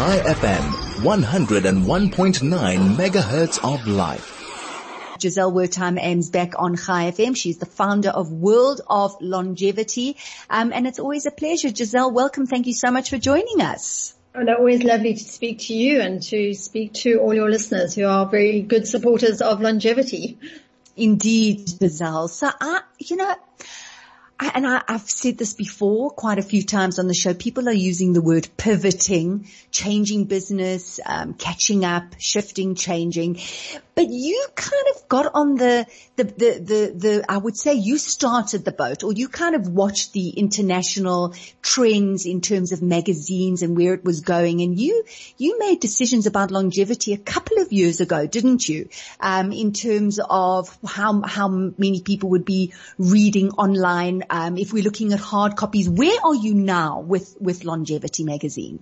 Chai FM, 101.9 megahertz of life. Gisele Wertheim Aymes back on Chai FM. She's the founder of World of Longevity. Um, and it's always a pleasure. Gisele, welcome. Thank you so much for joining us. And always lovely to speak to you and to speak to all your listeners who are very good supporters of longevity. Indeed, Gisele. So I, you know, I, and I, have said this before quite a few times on the show. People are using the word pivoting, changing business, um, catching up, shifting, changing. But you kind of got on the, the, the, the, the, I would say you started the boat or you kind of watched the international trends in terms of magazines and where it was going. And you, you made decisions about longevity a couple of years ago, didn't you? Um, in terms of how, how many people would be reading online um, if we're looking at hard copies, where are you now with, with Longevity magazine?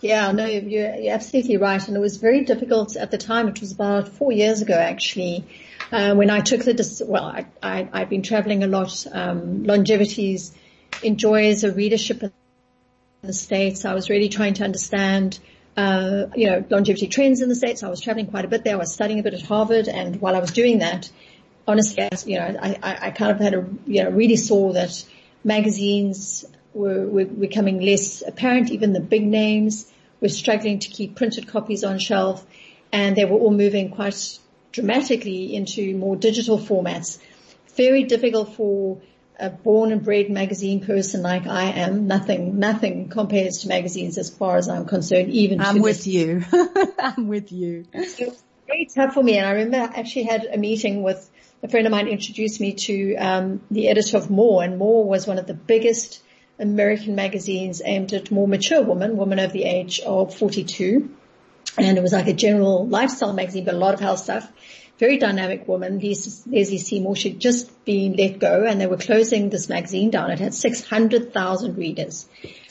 Yeah, no, you're, you're, absolutely right. And it was very difficult at the time. It was about four years ago, actually, uh, when I took the, well, I, I, I've been traveling a lot. Um, Longevities enjoys a readership in the States. I was really trying to understand, uh, you know, longevity trends in the States. I was traveling quite a bit there. I was studying a bit at Harvard. And while I was doing that, honestly, you know, I, I, kind of had a, you know, really saw that magazines were, were becoming less apparent. Even the big names were struggling to keep printed copies on shelf and they were all moving quite dramatically into more digital formats. Very difficult for a born and bred magazine person like I am. Nothing, nothing compares to magazines as far as I'm concerned, even I'm with this. you. I'm with you. It was very tough for me and I remember I actually had a meeting with a friend of mine introduced me to um, the editor of More, and More was one of the biggest American magazines aimed at more mature women, women over the age of 42. And it was like a general lifestyle magazine, but a lot of health stuff. Very dynamic woman, These Leslie Seymour. She'd just been let go and they were closing this magazine down. It had 600,000 readers.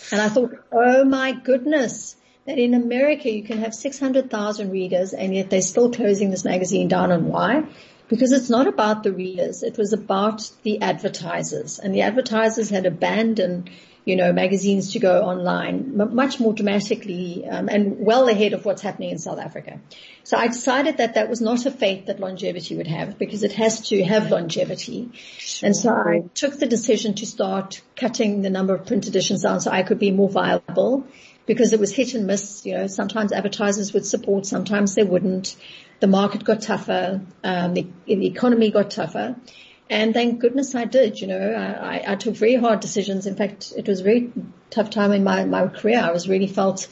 And I thought, oh my goodness, that in America you can have 600,000 readers and yet they're still closing this magazine down and why? Because it's not about the readers. It was about the advertisers and the advertisers had abandoned, you know, magazines to go online much more dramatically um, and well ahead of what's happening in South Africa. So I decided that that was not a fate that longevity would have because it has to have longevity. And so I took the decision to start cutting the number of print editions down so I could be more viable because it was hit and miss. You know, sometimes advertisers would support, sometimes they wouldn't the market got tougher, um, the, the, economy got tougher. And thank goodness I did, you know, I, I, took very hard decisions. In fact, it was a very tough time in my, my career. I was really felt,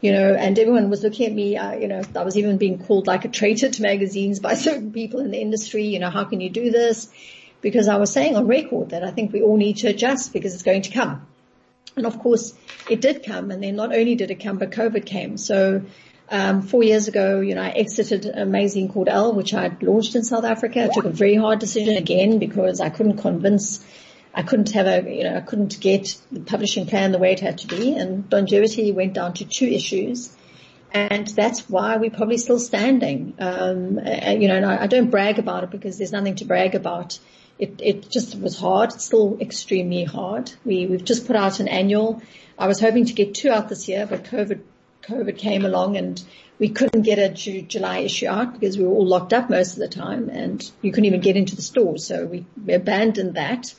you know, and everyone was looking at me, uh, you know, I was even being called like a traitor to magazines by certain people in the industry, you know, how can you do this? Because I was saying on record that I think we all need to adjust because it's going to come. And of course it did come and then not only did it come, but COVID came. So um, four years ago, you know, I exited a magazine called Elle, which I had launched in South Africa. I took a very hard decision again because I couldn't convince, I couldn't have a, you know, I couldn't get the publishing plan the way it had to be. And longevity went down to two issues. And that's why we're probably still standing. Um, you know, and I, I don't brag about it because there's nothing to brag about. It, it just was hard. It's still extremely hard. We, we've just put out an annual. I was hoping to get two out this year, but COVID COVID came along and we couldn't get a July issue out because we were all locked up most of the time and you couldn't even get into the stores. So we, we abandoned that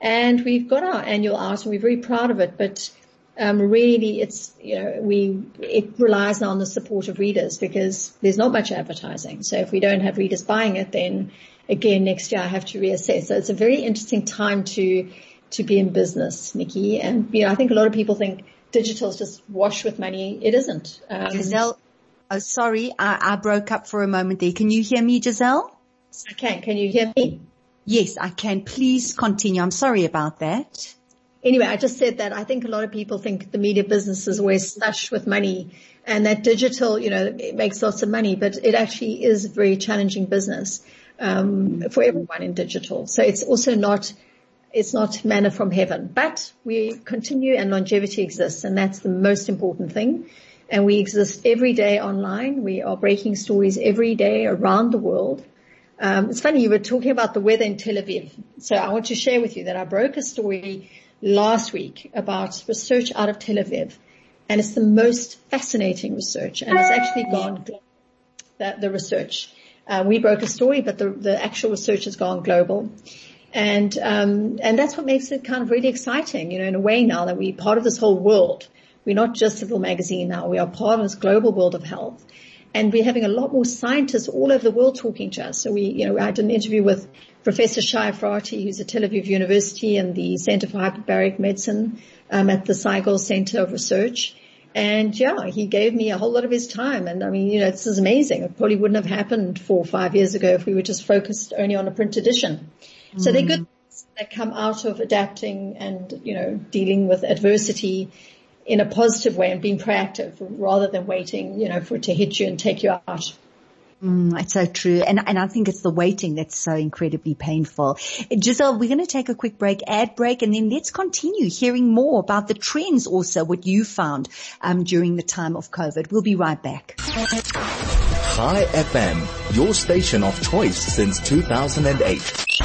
and we've got our annual out and we're very proud of it, but um, really it's, you know, we, it relies on the support of readers because there's not much advertising. So if we don't have readers buying it, then again, next year I have to reassess. So it's a very interesting time to, to be in business, Nikki. And, you know, I think a lot of people think, digital is just wash with money. It isn't. Um, Gisele, oh sorry, I, I broke up for a moment there. Can you hear me, Gisele? I can. Can you hear me? Yes, I can. Please continue. I'm sorry about that. Anyway, I just said that I think a lot of people think the media business is always slush with money and that digital, you know, it makes lots of money, but it actually is a very challenging business, um, for everyone in digital. So it's also not it's not manna from heaven, but we continue and longevity exists and that's the most important thing. And we exist every day online. We are breaking stories every day around the world. Um, it's funny, you were talking about the weather in Tel Aviv. So I want to share with you that I broke a story last week about research out of Tel Aviv and it's the most fascinating research and it's actually gone the, the research. Uh, we broke a story, but the, the actual research has gone global. And, um, and that's what makes it kind of really exciting, you know, in a way now that we're part of this whole world. We're not just a little magazine now. We are part of this global world of health. And we're having a lot more scientists all over the world talking to us. So we, you know, I did an interview with Professor Shai Efrati, who's at Tel Aviv University and the Center for Hyperbaric Medicine um, at the Sagol Center of Research. And yeah, he gave me a whole lot of his time. And I mean, you know, this is amazing. It probably wouldn't have happened four or five years ago if we were just focused only on a print edition. Mm. So they're good mm. that come out of adapting and, you know, dealing with adversity in a positive way and being proactive rather than waiting, you know, for it to hit you and take you out. Mm, it's so true. And, and I think it's the waiting that's so incredibly painful. Gisele, we're going to take a quick break, ad break, and then let's continue hearing more about the trends also, what you found um, during the time of COVID. We'll be right back. Chai FM, your station of choice since 2008.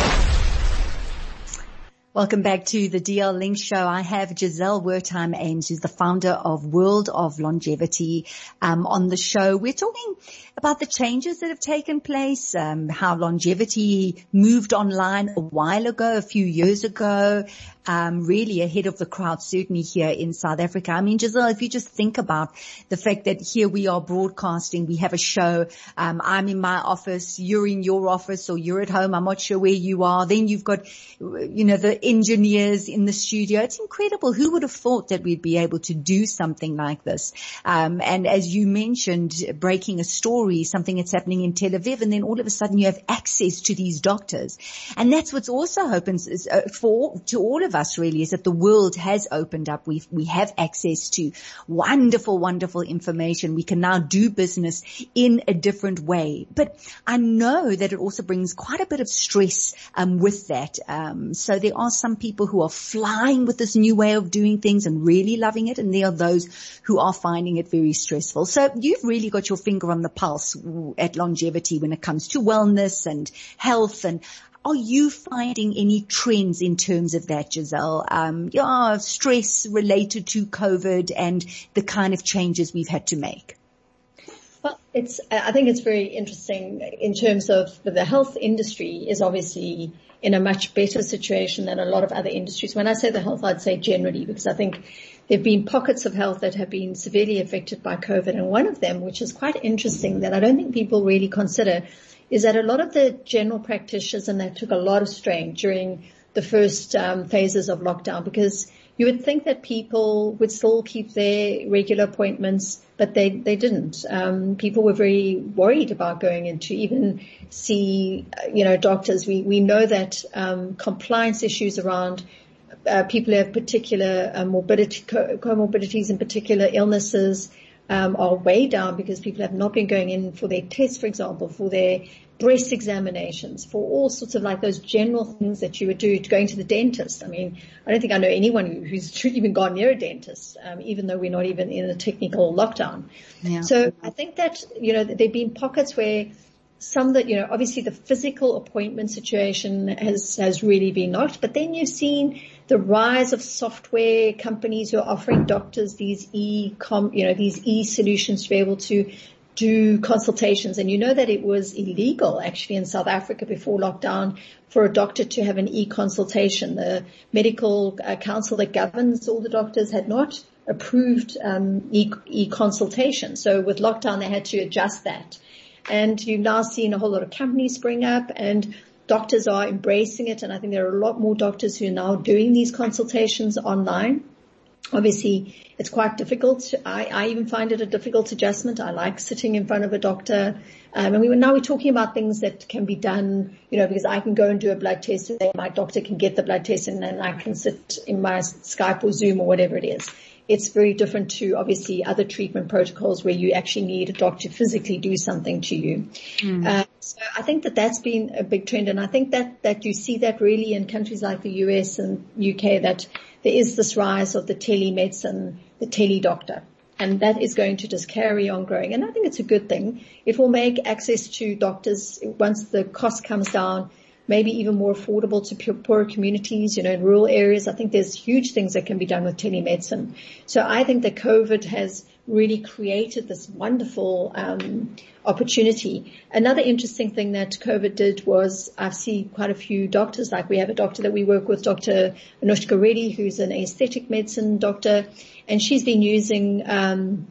Welcome back to the DL Link Show. I have Gisele Wertheim Aymes, who's the founder of World of Longevity, um, on the show. We're talking about the changes that have taken place, um, how longevity moved online a while ago, a few years ago, um, really ahead of the crowd, certainly here in South Africa. I mean, Gisele, if you just think about the fact that here we are broadcasting, we have a show, um, I'm in my office, you're in your office, or you're at home, I'm not sure where you are. Then you've got, you know, the engineers in the studio. It's incredible. Who would have thought that we'd be able to do something like this? Um, and as you mentioned, breaking a story something that's happening in Tel Aviv, and then all of a sudden you have access to these doctors. And that's what's also open uh, for, to all of us really is that the world has opened up. We we have access to wonderful, wonderful information. We can now do business in a different way. But I know that it also brings quite a bit of stress um, with that. Um, so there are some people who are flying with this new way of doing things and really loving it, and there are those who are finding it very stressful. So you've really got your finger on the pulse at longevity when it comes to wellness and health and are you finding any trends in terms of that, Gisele? Um, yeah, stress related to COVID and the kind of changes we've had to make. Well, it's, I think it's very interesting in terms of the health industry is obviously in a much better situation than a lot of other industries. When I say the health, I'd say generally because I think there have been pockets of health that have been severely affected by COVID and one of them, which is quite interesting that I don't think people really consider is that a lot of the general practitioners and that took a lot of strain during the first um, phases of lockdown because you would think that people would still keep their regular appointments, but they, they didn't. Um, people were very worried about going in to even see, you know, doctors. We, we know that, um, compliance issues around uh, people who have particular uh, morbidity, co- comorbidities and particular illnesses, um, are way down because people have not been going in for their tests, for example, for their breast examinations, for all sorts of like those general things that you would do to going to the dentist. I mean, I don't think I know anyone who's even gone near a dentist, um, even though we're not even in a technical lockdown. Yeah. So I think that, you know, there've been pockets where some that, you know, obviously the physical appointment situation has, has really been knocked, but then you've seen the rise of software companies who are offering doctors these e-com, you know, these e-solutions to be able to do consultations. And you know that it was illegal actually in South Africa before lockdown for a doctor to have an e-consultation. The medical uh, council that governs all the doctors had not approved um, e- e-consultation. So with lockdown, they had to adjust that. And you've now seen a whole lot of companies spring up and doctors are embracing it. And I think there are a lot more doctors who are now doing these consultations online. Obviously, it's quite difficult. I, I even find it a difficult adjustment. I like sitting in front of a doctor. Um, and we were, now we're talking about things that can be done, you know, because I can go and do a blood test and my doctor can get the blood test and then I can sit in my Skype or Zoom or whatever it is. It's very different to obviously other treatment protocols where you actually need a doctor to physically do something to you. Mm. Uh, so I think that that's been a big trend and I think that, that you see that really in countries like the US and UK that there is this rise of the telemedicine, the tele-doctor. And that is going to just carry on growing. And I think it's a good thing. It will make access to doctors once the cost comes down maybe even more affordable to poorer communities, you know, in rural areas. I think there's huge things that can be done with telemedicine. So I think that COVID has really created this wonderful um, opportunity. Another interesting thing that COVID did was I see quite a few doctors, like we have a doctor that we work with, Dr. Anushka Reddy, who's an aesthetic medicine doctor, and she's been using um,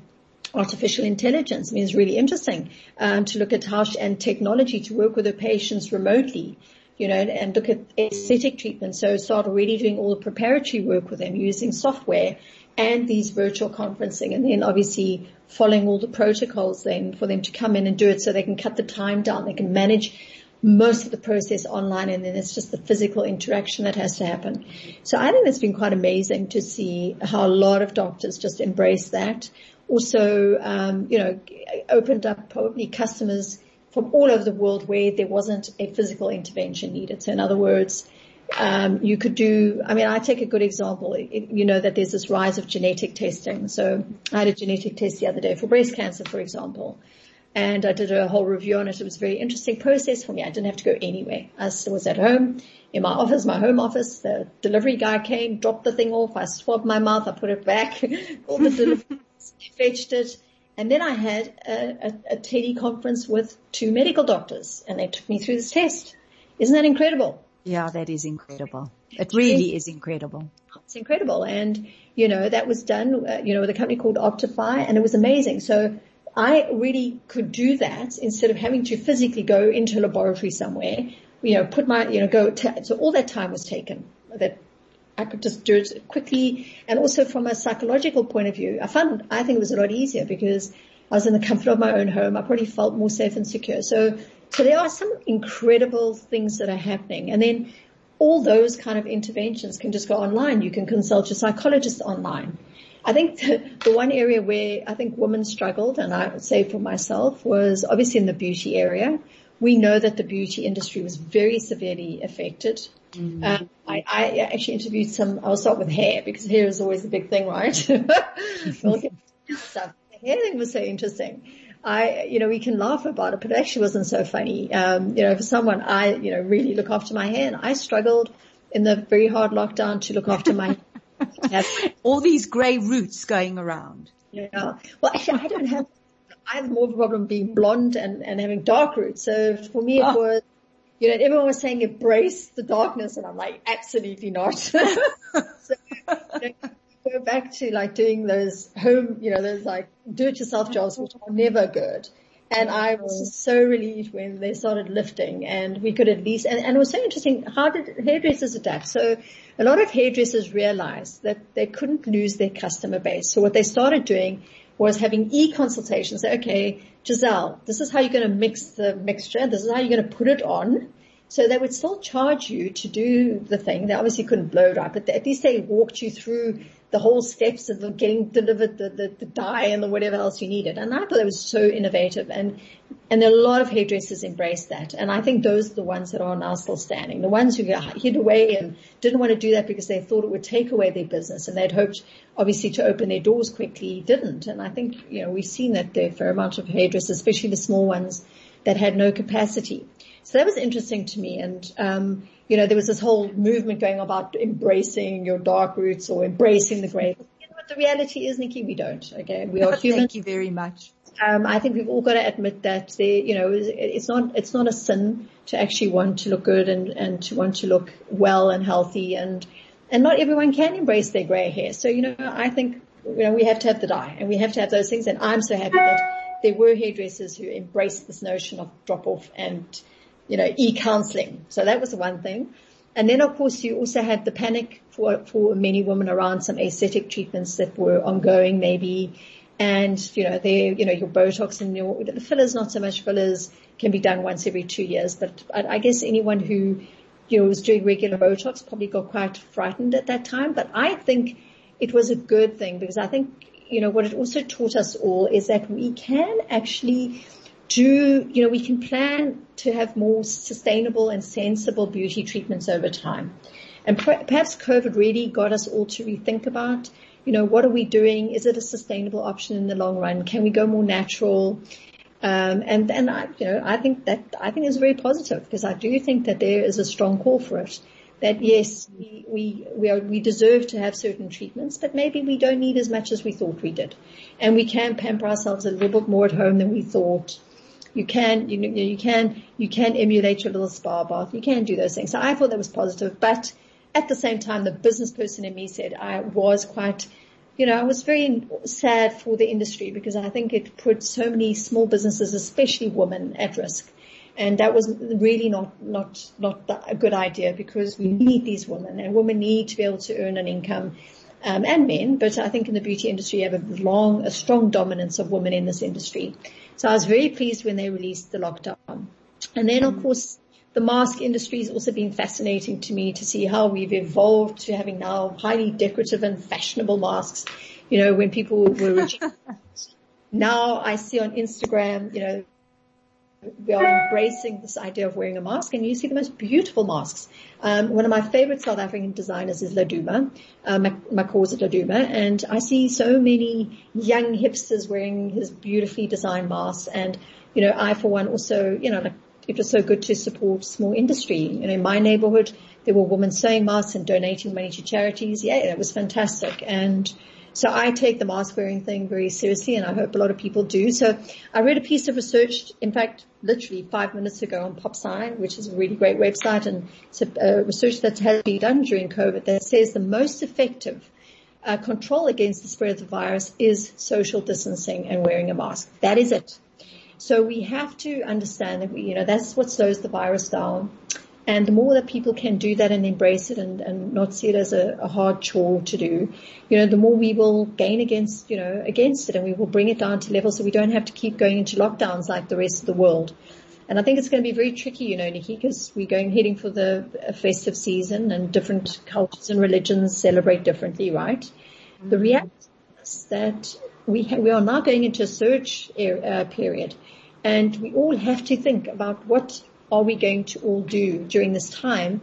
artificial intelligence. I mean, it's really interesting um, to look at how she, and technology to work with her patients remotely you know, and look at aesthetic treatment. So start already doing all the preparatory work with them using software and these virtual conferencing and then obviously following all the protocols then for them to come in and do it so they can cut the time down. They can manage most of the process online and then it's just the physical interaction that has to happen. So I think it's been quite amazing to see how a lot of doctors just embrace that. Also, um, you know, opened up probably customers from all over the world where there wasn't a physical intervention needed. So in other words, um, you could do, I mean, I take a good example. You know that there's this rise of genetic testing. So I had a genetic test the other day for breast cancer, for example. And I did a whole review on it. It was a very interesting process for me. I didn't have to go anywhere. I was at home in my office, my home office. The delivery guy came, dropped the thing off. I swabbed my mouth. I put it back. All the delivery fetched it. And then I had a, a, a teleconference with two medical doctors and they took me through this test. Isn't that incredible? Yeah, that is incredible. It really is incredible. It's incredible. And, you know, that was done, uh, you know, with a company called Optify and it was amazing. So I really could do that instead of having to physically go into a laboratory somewhere, you know, put my, you know, go, t- so all that time was taken that I could just do it quickly. And also from a psychological point of view, I found, I think it was a lot easier because I was in the comfort of my own home. I probably felt more safe and secure. So so there are some incredible things that are happening. And then all those kind of interventions can just go online. You can consult your psychologist online. I think the, the one area where I think women struggled, and I would say for myself, was obviously in the beauty area. We know that the beauty industry was very severely affected. Mm-hmm. Um, I, I, actually interviewed some, I'll start with hair because hair is always the big thing, right? we'll stuff. The hair thing was so interesting. I, you know, we can laugh about it, but it actually wasn't so funny. Um, you know, for someone, I, you know, really look after my hair and I struggled in the very hard lockdown to look after my All these grey roots going around. Yeah. Well, actually, I don't have, I have more of a problem being blonde and, and having dark roots. So for me, it oh. was, you know, everyone was saying embrace the darkness and I'm like, absolutely not. so, you know, go back to like doing those home, you know, those like do-it-yourself jobs, which are never good. And I was mm. so relieved when they started lifting and we could at least, and, and it was so interesting, how did hairdressers adapt? So a lot of hairdressers realized that they couldn't lose their customer base. So what they started doing was having e-consultations. Say, okay, Gisele, this is how you're going to mix the mixture. This is how you're going to put it on. So they would still charge you to do the thing. They obviously couldn't blow up, but at least they walked you through the whole steps of getting delivered the, the, the dye and the whatever else you needed. And I thought it was so innovative and, and a lot of hairdressers embraced that. And I think those are the ones that are now still standing. The ones who hid away and didn't want to do that because they thought it would take away their business and they'd hoped obviously to open their doors quickly didn't. And I think, you know, we've seen that there for a fair amount of hairdressers, especially the small ones that had no capacity. So that was interesting to me. And, um, you know, there was this whole movement going about embracing your dark roots or embracing the grey. You know what the reality is, Nikki? We don't. Okay. We are human. Thank you very much. Um, I think we've all got to admit that there, you know, it's not, it's not a sin to actually want to look good and, and to want to look well and healthy and, and not everyone can embrace their grey hair. So, you know, I think, you know, we have to have the dye and we have to have those things. And I'm so happy that there were hairdressers who embraced this notion of drop off and, you know, e-counseling. So that was the one thing. And then of course you also had the panic for, for many women around some aesthetic treatments that were ongoing maybe. And, you know, they, you know, your Botox and your, the fillers, not so much fillers can be done once every two years, but I, I guess anyone who, you know, was doing regular Botox probably got quite frightened at that time. But I think it was a good thing because I think, you know, what it also taught us all is that we can actually do, you know, we can plan to have more sustainable and sensible beauty treatments over time. And perhaps COVID really got us all to rethink about, you know, what are we doing? Is it a sustainable option in the long run? Can we go more natural? Um, and, and I, you know, I think that, I think it's very positive because I do think that there is a strong call for it. That yes, we, we, we are, we deserve to have certain treatments, but maybe we don't need as much as we thought we did. And we can pamper ourselves a little bit more at home than we thought. You can, you you can, you can emulate your little spa bath. You can do those things. So I thought that was positive, but at the same time, the business person in me said I was quite you know, I was very sad for the industry because I think it put so many small businesses, especially women, at risk. And that was really not, not, not a good idea because we need these women and women need to be able to earn an income. Um, and men, but I think in the beauty industry you have a long, a strong dominance of women in this industry. So I was very pleased when they released the lockdown. And then of course the mask industry has also been fascinating to me to see how we've evolved to having now highly decorative and fashionable masks. You know, when people were now I see on Instagram, you know, we are embracing this idea of wearing a mask and you see the most beautiful masks. Um, one of my favorite South African designers is Laduma, uh, MaXhosa Laduma, and I see so many young hipsters wearing his beautifully designed masks and, you know, I for one also, you know, like it was so good to support small industry. You know, in my neighborhood, there were women sewing masks and donating money to charities. Yeah, it was fantastic. And so I take the mask wearing thing very seriously and I hope a lot of people do. So I read a piece of research, in fact, literally five minutes ago on PopSci, which is a really great website and it's a, research that has been done during COVID that says the most effective uh, control against the spread of the virus is social distancing and wearing a mask. That is it. So we have to understand that we, you know, that's what slows the virus down. And the more that people can do that and embrace it and, and not see it as a, a, hard chore to do, you know, the more we will gain against, you know, against it and we will bring it down to levels so we don't have to keep going into lockdowns like the rest of the world. And I think it's going to be very tricky, you know, Nikki, because we're going heading for the festive season and different cultures and religions celebrate differently, right? Mm-hmm. The reality is that we ha- we are now going into a surge uh, period and we all have to think about what are we going to all do during this time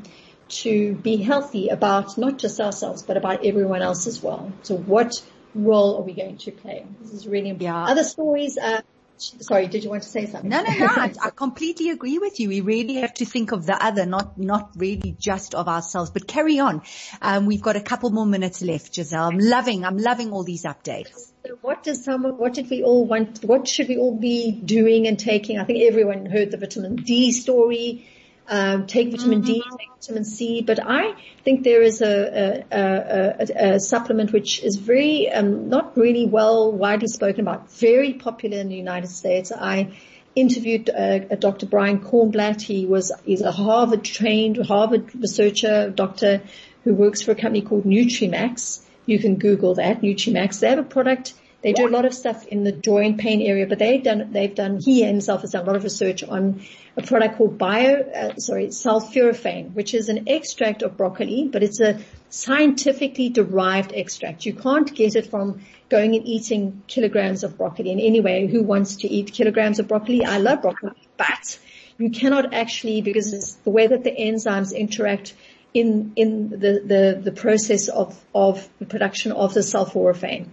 to be healthy about not just ourselves, but about everyone else as well. So what role are we going to play? This is really important. Yeah. Other stories, uh, sorry, did you want to say something? No, no, no. I, I, completely agree with you. We really have to think of the other, not, not really just of ourselves, but carry on. Um, we've got a couple more minutes left, Gisele. I'm loving, I'm loving all these updates. So what does someone, what did we all want, what should we all be doing and taking? I think everyone heard the vitamin D story. Um, take vitamin mm-hmm. D, take vitamin C, but I think there is a, a, a, a supplement which is very, um, not really well widely spoken about, very popular in the United States. I interviewed uh, Dr. Brian Kornblatt. He was, he's a Harvard trained, Harvard researcher, doctor who works for a company called Nutramax. You can Google that, Nutramax. They have a product. They do a lot of stuff in the joint pain area, but they've done, they've done, he himself has done a lot of research on a product called bio, uh, sorry, sulforaphane, which is an extract of broccoli, but it's a scientifically derived extract. You can't get it from going and eating kilograms of broccoli in any way. Who wants to eat kilograms of broccoli? I love broccoli, but you cannot actually, because it's the way that the enzymes interact in in the the, the process of of the production of the sulforaphane.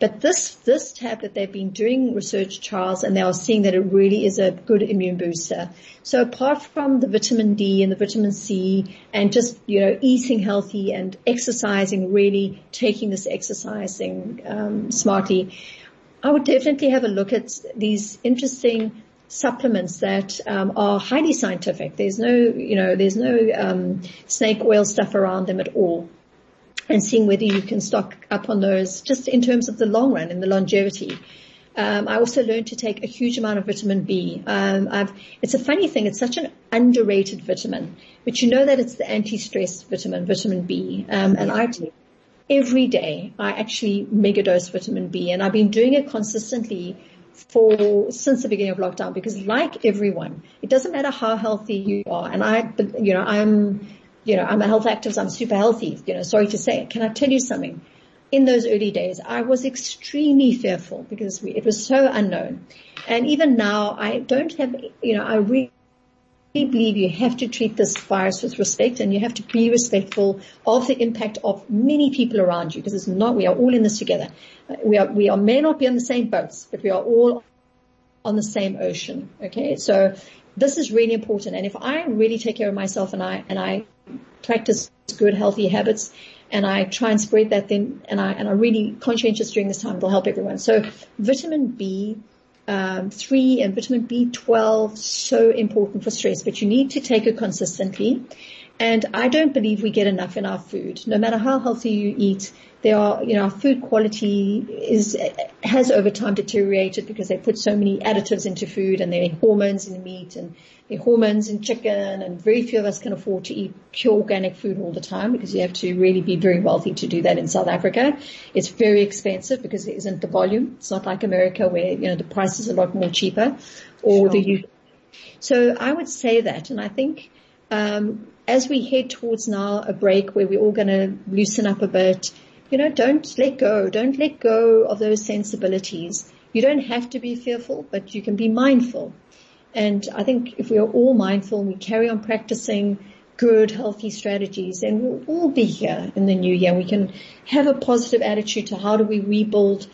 But this this tablet they've been doing research trials and they are seeing that it really is a good immune booster. So apart from the vitamin D and the vitamin C and just you know eating healthy and exercising, really taking this exercising um, smartly, I would definitely have a look at these interesting supplements that um, are highly scientific. There's no, you know, there's no um, snake oil stuff around them at all. And seeing whether you can stock up on those just in terms of the long run and the longevity. Um, I also learned to take a huge amount of vitamin B. Um, it's a funny thing. It's such an underrated vitamin, but you know that it's the anti-stress vitamin, vitamin B. Um, and I take every day. I actually mega dose vitamin B, and I've been doing it consistently for since the beginning of lockdown because like everyone, it doesn't matter how healthy you are. And I, you know, I'm, you know, I'm a health activist. I'm super healthy. You know, sorry to say. it. Can I tell you something? In those early days, I was extremely fearful because we, it was so unknown. And even now, I don't have, you know, I really believe you have to treat this virus with respect and you have to be respectful of the impact of many people around you because it's not, we are all in this together. We are, we are, may not be on the same boats, but we are all on the same ocean. Okay. So this is really important. And if I really take care of myself and I, and I practice good healthy habits and I try and spread that then and I, and I really conscientious during this time, it'll help everyone. So vitamin B, um, three and vitamin B12, so important for stress, but you need to take it consistently. And I don't believe we get enough in our food. No matter how healthy you eat, there are, you know, our food quality is, has over time deteriorated because they put so many additives into food and there are hormones in the meat and there are hormones in chicken and very few of us can afford to eat pure organic food all the time because you have to really be very wealthy to do that in South Africa. It's very expensive because there isn't the volume. It's not like America where, you know, the price is a lot more cheaper or sure. the, so I would say that and I think, um, as we head towards now a break where we're all going to loosen up a bit, you know, don't let go. Don't let go of those sensibilities. You don't have to be fearful, but you can be mindful. And I think if we are all mindful and we carry on practicing good, healthy strategies, then we'll all be here in the new year. We can have a positive attitude to how do we rebuild,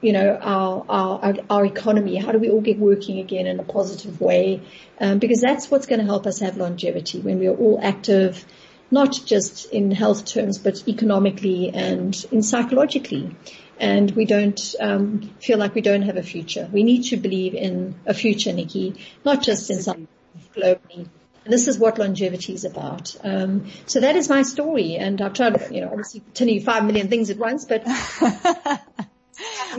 you know, our, our, our economy? How do we all get working again in a positive way? Um, because that's what's going to help us have longevity when we are all active, not just in health terms, but economically and in psychologically. And we don't um, feel like we don't have a future. We need to believe in a future, Nikki, not just in some globally. And this is what longevity is about. Um, so that is my story, and I've tried, you know, obviously telling you five million things at once, but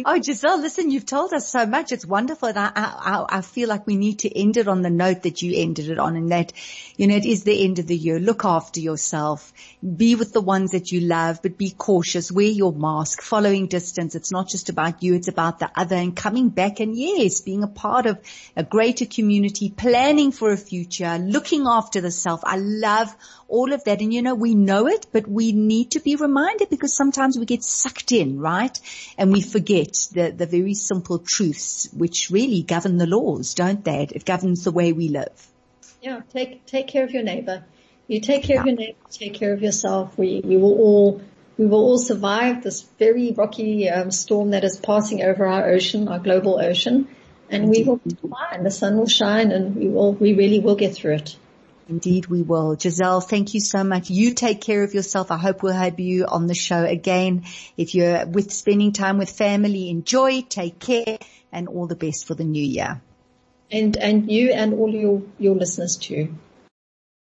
oh, Gisele, listen, you've told us so much. It's wonderful. And I, I, I feel like we need to end it on the note that you ended it on and that, you know, it is the end of the year. Look after yourself. Be with the ones that you love, but be cautious. Wear your mask, following distance. It's not just about you. It's about the other and coming back and yes, being a part of a greater community, planning for a future, looking after the self. I love all of that. And you know, we know it, but we need to be reminded because sometimes we get sucked in, right? And we forget the, the very simple truths which really govern the laws, don't they? It governs the way we live. Yeah, take, take care of your neighbor. You take care yeah. of your neighbor, take care of yourself. We, we will all, we will all survive this very rocky um, storm that is passing over our ocean, our global ocean, and we will be fine. The sun will shine and we will, we really will get through it. Indeed we will. Gisele, thank you so much. You take care of yourself. I hope we'll have you on the show again. If you're with spending time with family, enjoy, take care and all the best for the new year. And, and you and all your, your listeners too.